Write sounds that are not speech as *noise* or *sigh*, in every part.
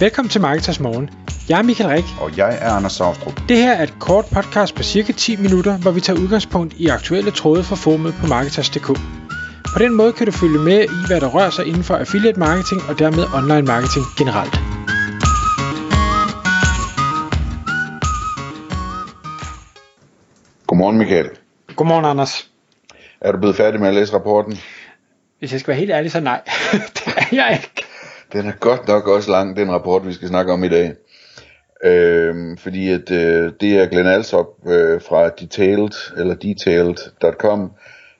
Velkommen til Marketers Morgen. Jeg er Michael Rik. Og jeg er Anders Saustrup. Det her er et kort podcast på cirka 10 minutter, hvor vi tager udgangspunkt i aktuelle tråde fra formet på Marketers.dk. På den måde kan du følge med i, hvad der rører sig inden for affiliate marketing og dermed online marketing generelt. Godmorgen Michael. Godmorgen Anders. Er du blevet færdig med at læse rapporten? Hvis jeg skal være helt ærlig, så nej. *laughs* det er jeg ikke. Den er godt nok også lang, den rapport, vi skal snakke om i dag. Øhm, fordi at øh, det er Glenn Alsop øh, fra Detailed, eller Detailed.com,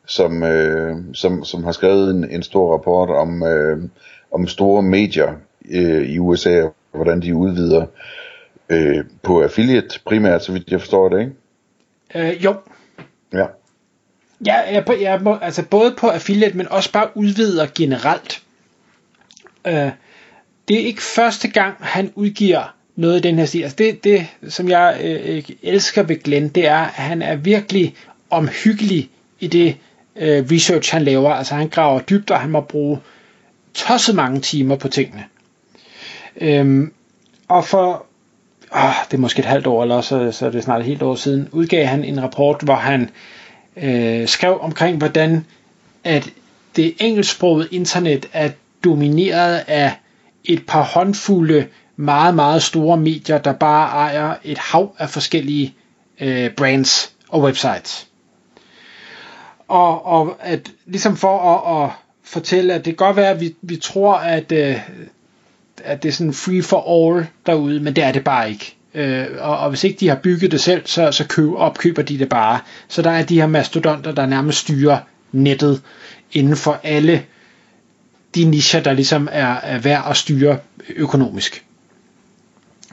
som, øh, som, som har skrevet en, en stor rapport om, øh, om store medier øh, i USA, og hvordan de udvider øh, på affiliate primært, så vidt jeg forstår det, ikke? Øh, jo. Ja. Ja, jeg, jeg, jeg, altså både på affiliate, men også bare udvider generelt. Øh, det er ikke første gang, han udgiver noget i den her stil. Altså det, det som jeg øh, elsker ved Glenn, det er, at han er virkelig omhyggelig i det øh, research, han laver. Altså han graver dybt, og han må bruge tosset mange timer på tingene. Øhm, og for, åh, det er måske et halvt år, eller så, så er det snart et helt år siden, udgav han en rapport, hvor han øh, skrev omkring, hvordan at det engelsksprogede internet er domineret af et par håndfulde meget, meget store medier, der bare ejer et hav af forskellige øh, brands og websites. Og, og at, ligesom for at, at fortælle, at det kan godt være, at vi, vi tror, at, øh, at det er sådan free for all derude, men det er det bare ikke. Øh, og, og hvis ikke de har bygget det selv, så, så køb, opkøber de det bare. Så der er de her mastodonter, der nærmest styrer nettet inden for alle de nischer, der ligesom er, er værd at styre økonomisk.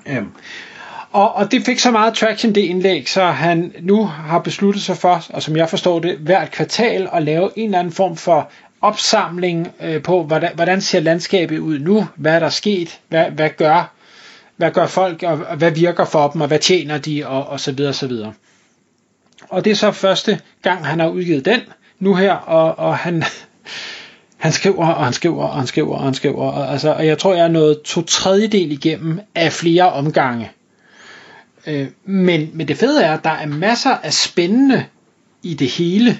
Øhm. Og, og det fik så meget traction, det indlæg, så han nu har besluttet sig for, og som jeg forstår det, hvert kvartal at lave en eller anden form for opsamling øh, på, hvordan, hvordan ser landskabet ud nu, hvad er der sket, hvad, hvad gør hvad gør folk, og, og hvad virker for dem, og hvad tjener de, og, og så videre, og så videre. Og det er så første gang, han har udgivet den nu her, og, og han, han skriver, og han skriver, og han skriver, og han skriver, og, altså, og jeg tror, jeg er nået to tredjedel igennem af flere omgange. Øh, men, men det fede er, at der er masser af spændende i det hele.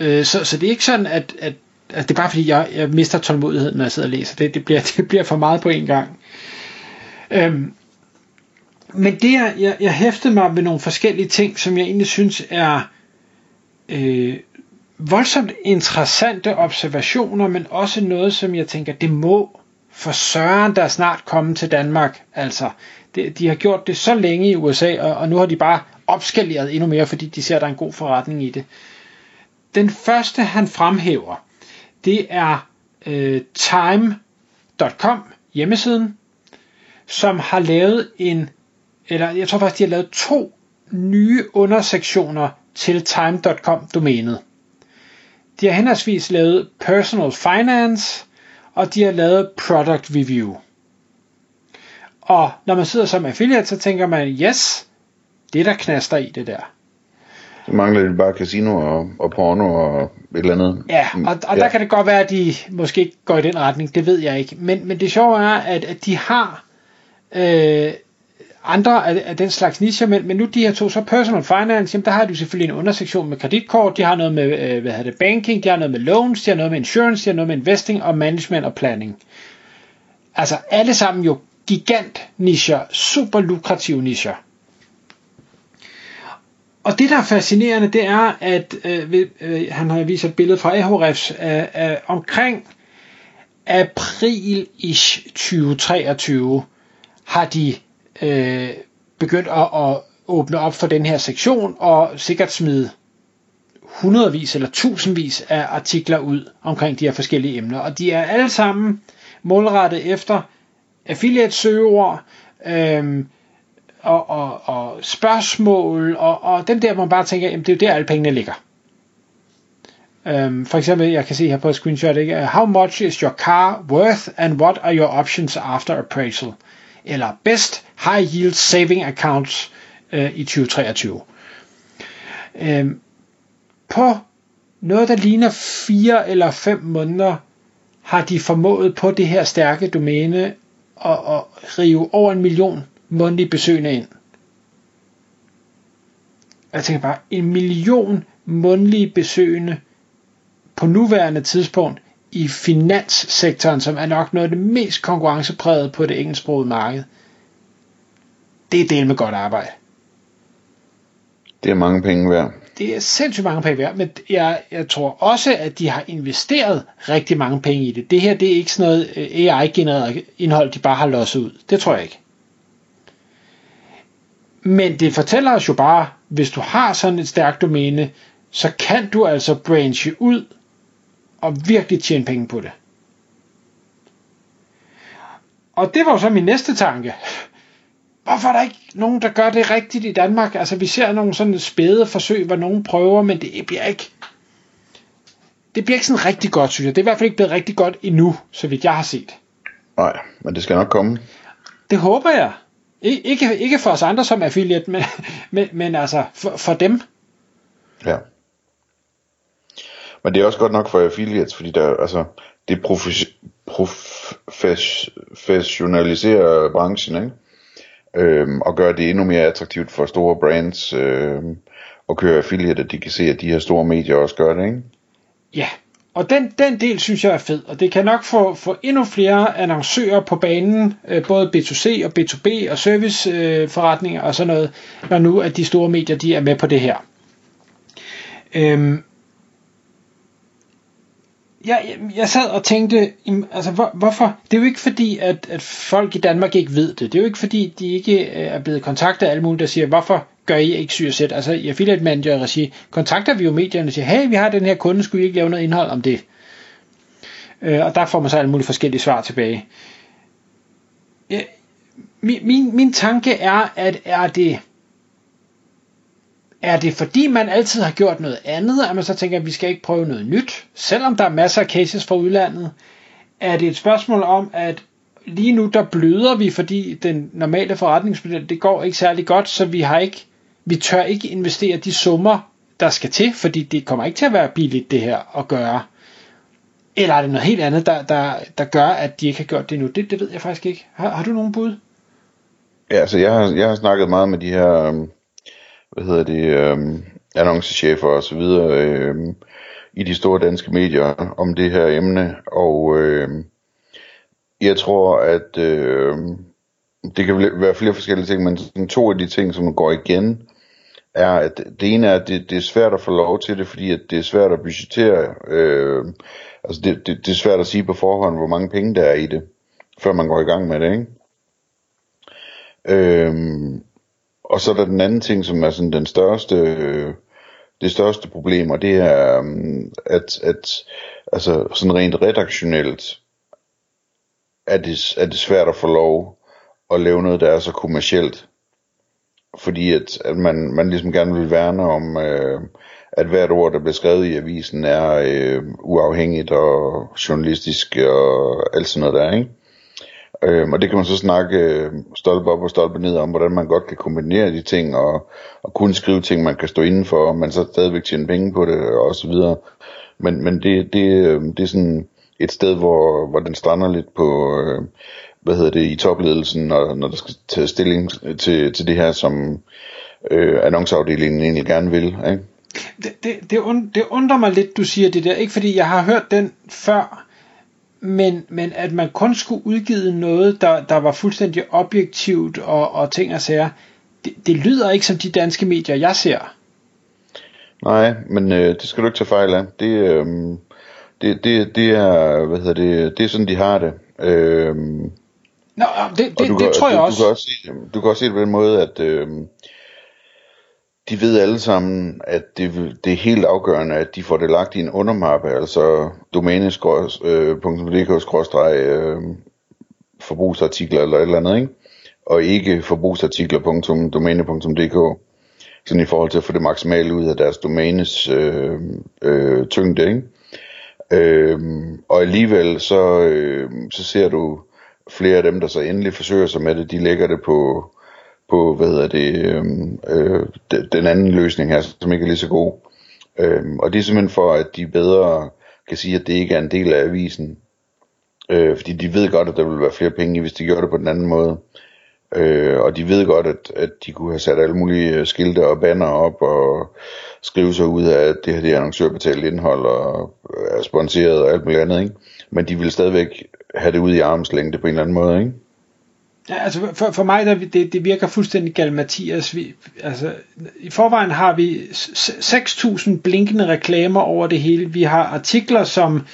Øh, så, så det er ikke sådan, at, at altså, det er bare fordi, jeg, jeg mister tålmodigheden, når jeg sidder og læser. Det, det, bliver, *laughs* det bliver for meget på en gang. Øh, men det jeg, jeg, jeg hæftede mig med nogle forskellige ting, som jeg egentlig synes er øh, voldsomt interessante observationer, men også noget, som jeg tænker, det må for søren der snart komme til Danmark. Altså, det, de har gjort det så længe i USA, og, og nu har de bare opskaleret endnu mere, fordi de ser, at der er en god forretning i det. Den første, han fremhæver, det er øh, time.com, hjemmesiden, som har lavet en, eller jeg tror faktisk, de har lavet to nye undersektioner til time.com domænet. De har henholdsvis lavet Personal Finance, og de har lavet Product Review. Og når man sidder som affiliate, så tænker man, yes, det er der knaster i det der. Så mangler det bare casino og, og porno og et eller andet. Ja, og, og ja. der kan det godt være, at de måske ikke går i den retning, det ved jeg ikke. Men, men det sjove er, at, at de har øh, andre af, af den slags nicher, men, men nu de her to, så personal finance, jamen der har de selvfølgelig en undersektion med kreditkort, de har noget med, øh, hvad hedder det, banking, de har noget med loans, de har noget med insurance, de har noget med investing og management og planning. Altså alle sammen jo gigant nischer, super lukrative nischer. Og det der er fascinerende, det er, at øh, øh, han har vist et billede fra Ahrefs øh, øh, omkring april-ish 2023, har de øh, begyndt at, at åbne op for den her sektion og sikkert smide hundredvis eller tusindvis af artikler ud omkring de her forskellige emner. Og de er alle sammen målrettet efter affiliate søgeord, øh, og, og, og spørgsmål, og, og den der, hvor man bare tænker, jamen det er jo der alle pengene ligger. Um, for eksempel, jeg kan se her på et screenshot, ikke? how much is your car worth, and what are your options after appraisal? eller Best High Yield Saving Accounts øh, i 2023. Øh, på noget, der ligner 4 eller 5 måneder, har de formået på det her stærke domæne at, at rive over en million månedlige besøgende ind. Jeg tænker bare, en million månedlige besøgende på nuværende tidspunkt i finanssektoren, som er nok noget af det mest konkurrencepræget på det engelsksprogede marked. Det er del med godt arbejde. Det er mange penge værd. Det er sindssygt mange penge værd, men jeg, jeg tror også, at de har investeret rigtig mange penge i det. Det her det er ikke sådan noget øh, AI-genereret indhold, de bare har losset ud. Det tror jeg ikke. Men det fortæller os jo bare, hvis du har sådan et stærkt domæne, så kan du altså branche ud og virkelig tjene penge på det. Og det var jo så min næste tanke. Hvorfor er der ikke nogen, der gør det rigtigt i Danmark? Altså, vi ser nogle sådan spæde forsøg, hvor nogen prøver, men det bliver ikke... Det bliver ikke sådan rigtig godt, synes jeg. Det er i hvert fald ikke blevet rigtig godt endnu, så vidt jeg har set. Nej, men det skal nok komme. Det håber jeg. Ikke, ikke for os andre som affiliate, men, men, men altså for, for dem. Ja. Men det er også godt nok for affiliates, fordi der, altså, det professionaliserer branchen, ikke? Øh, og gøre det endnu mere attraktivt for store brands øh, at køre affiliate, at de kan se, at de her store medier også gør det, ikke? Ja, og den, den del synes jeg er fed, og det kan nok få, få endnu flere annoncører på banen, øh, både B2C og B2B og serviceforretninger øh, og sådan noget, når nu at de store medier de er med på det her. Øhm, jeg, jeg, sad og tænkte, altså hvor, hvorfor? Det er jo ikke fordi, at, at folk i Danmark ikke ved det. Det er jo ikke fordi, de ikke øh, er blevet kontaktet af alle mulige, der siger, hvorfor gør I ikke syre sæt? Altså i affiliate manager regi, kontakter vi jo medierne og siger, hey, vi har den her kunde, skulle I ikke lave noget indhold om det? Øh, og der får man så alle mulige forskellige svar tilbage. Øh, min, min, min tanke er, at er det er det fordi man altid har gjort noget andet, at man så tænker, at vi skal ikke prøve noget nyt, selvom der er masser af cases fra udlandet? Er det et spørgsmål om, at lige nu der bløder vi, fordi den normale forretningsmodel, det går ikke særlig godt, så vi har ikke, vi tør ikke investere de summer, der skal til, fordi det kommer ikke til at være billigt det her at gøre. Eller er det noget helt andet, der, der, der gør, at de ikke har gjort det nu? Det, det ved jeg faktisk ikke. Har, har du nogen bud? Ja, altså jeg har, jeg har snakket meget med de her øhm, hvad hedder det, øh, annoncechefer og så videre øh, i de store danske medier om det her emne, og øh, jeg tror, at øh, det kan være flere forskellige ting, men to af de ting, som går igen, er, at det ene er, at det, det er svært at få lov til det, fordi at det er svært at budgettere, øh, altså det, det, det er svært at sige på forhånd, hvor mange penge der er i det, før man går i gang med det, ikke? Øh, og så er der den anden ting, som er sådan den største, øh, det største problem, og det er, mm, at, at altså sådan rent redaktionelt, er det, er det svært at få lov at lave noget, der er så kommercielt. Fordi at, at man, man ligesom gerne vil værne om, øh, at hvert ord, der bliver skrevet i avisen, er øh, uafhængigt og journalistisk og alt sådan noget der, ikke? Øhm, og det kan man så snakke øh, stolpe op og stolpe ned om, hvordan man godt kan kombinere de ting, og, og kunne skrive ting, man kan stå indenfor, og man så stadigvæk tjene penge på det, og så videre. Men, men det, det, øh, det er sådan et sted, hvor, hvor den strander lidt på, øh, hvad hedder det, i topledelsen, når, når der skal tage stilling til, til det her, som øh, annonceafdelingen egentlig gerne vil. Ikke? Det, det, det, und, det undrer mig lidt, du siger det der, ikke fordi jeg har hørt den før, men, men at man kun skulle udgive noget, der, der var fuldstændig objektivt og, og ting og sager, det, det lyder ikke som de danske medier, jeg ser. Nej, men øh, det skal du ikke tage fejl af. Det, øh, det, det, det er, hvad hedder det, det er sådan, de har det. Øh, Nå, det, det, det, det tror jeg du, også. Du kan også, se, du kan også se det på den måde, at øh, de ved alle sammen, at det, det er helt afgørende, at de får det lagt i en undermappe, altså domæne.dk-forbrugsartikler øh, eller et eller andet, ikke? og ikke forbrugsartikler.domæne.dk, sådan i forhold til at få det maksimale ud af deres domænes øh, øh, tyngde. Ikke? Øh, og alligevel så, øh, så ser du flere af dem, der så endelig forsøger sig med det, de lægger det på på, hvad hedder det, øhm, øh, den anden løsning her, som ikke er lige så god. Øhm, og det er simpelthen for, at de bedre kan sige, at det ikke er en del af avisen. Øh, fordi de ved godt, at der vil være flere penge hvis de gjorde det på den anden måde. Øh, og de ved godt, at, at de kunne have sat alle mulige øh, skilte og banner op og skrive sig ud af, at det her det er annoncørbetalt indhold og øh, er sponsoreret og alt muligt andet. Ikke? Men de vil stadigvæk have det ud i armslængde på en eller anden måde. Ikke? Ja, altså for, for mig, der, det, det virker fuldstændig galt, Mathias. Vi, altså, I forvejen har vi 6.000 blinkende reklamer over det hele. Vi har artikler, som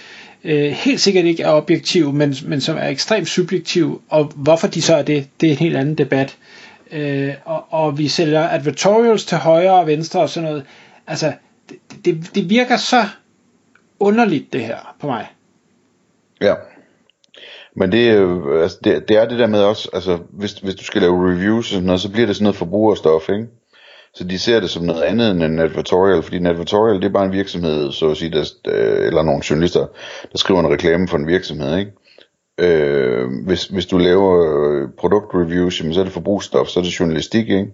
øh, helt sikkert ikke er objektive, men, men som er ekstremt subjektive. Og hvorfor de så er det, det er en helt anden debat. Øh, og, og vi sælger advertorials til højre og venstre og sådan noget. Altså, det, det, det virker så underligt, det her, på mig. Ja. Men det, øh, altså, det, det er det der med også, altså hvis, hvis du skal lave reviews og sådan noget, så bliver det sådan noget forbrugerstof, ikke? Så de ser det som noget andet end en advertorial, fordi en advertorial det er bare en virksomhed, så at sige, der, øh, eller nogle journalister, der skriver en reklame for en virksomhed, ikke? Øh, hvis, hvis du laver øh, produktreviews, så er det forbrugsstof, så er det journalistik, ikke?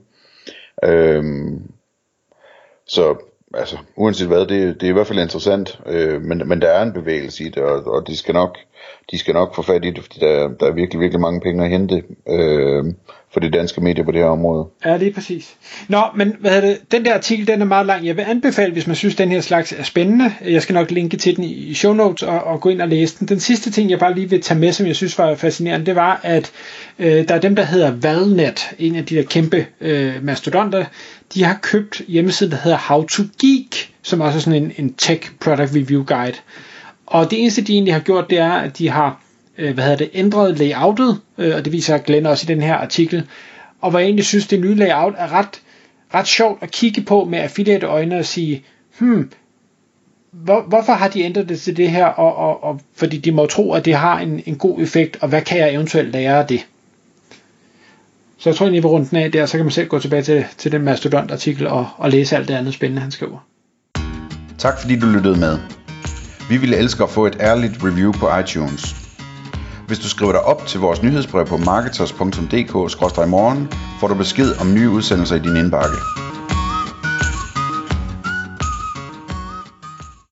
Øh, så altså, uanset hvad, det, det er i hvert fald interessant, øh, men, men der er en bevægelse i det, og, og de skal nok de skal nok få fat i det, fordi der, der er virkelig, virkelig mange penge at hente øh, for de danske medier på det her område. Ja, det er præcis. Nå, men hvad er det? den der artikel, den er meget lang. Jeg vil anbefale, hvis man synes, den her slags er spændende. Jeg skal nok linke til den i show notes og, og gå ind og læse den. Den sidste ting, jeg bare lige vil tage med, som jeg synes var fascinerende, det var, at øh, der er dem, der hedder Valnet, en af de der kæmpe øh, mastodonter, de har købt hjemmesiden, der hedder How to Geek, som også er sådan en, en tech product review guide. Og det eneste, de egentlig har gjort, det er, at de har øh, hvad hedder det, ændret layoutet, øh, og det viser Glenn også i den her artikel. Og hvor jeg egentlig synes, det nye layout er ret, ret sjovt at kigge på med affiliate øjne og sige, hmm, hvor, hvorfor har de ændret det til det her, og, og, og fordi de må tro, at det har en, en god effekt, og hvad kan jeg eventuelt lære af det? Så jeg tror, at vi vil den af der, så kan man selv gå tilbage til, til den mastodont-artikel og, og læse alt det andet spændende, han skriver. Tak fordi du lyttede med. Vi ville elske at få et ærligt review på iTunes. Hvis du skriver dig op til vores nyhedsbrev på marketers.dk-morgen, får du besked om nye udsendelser i din indbakke.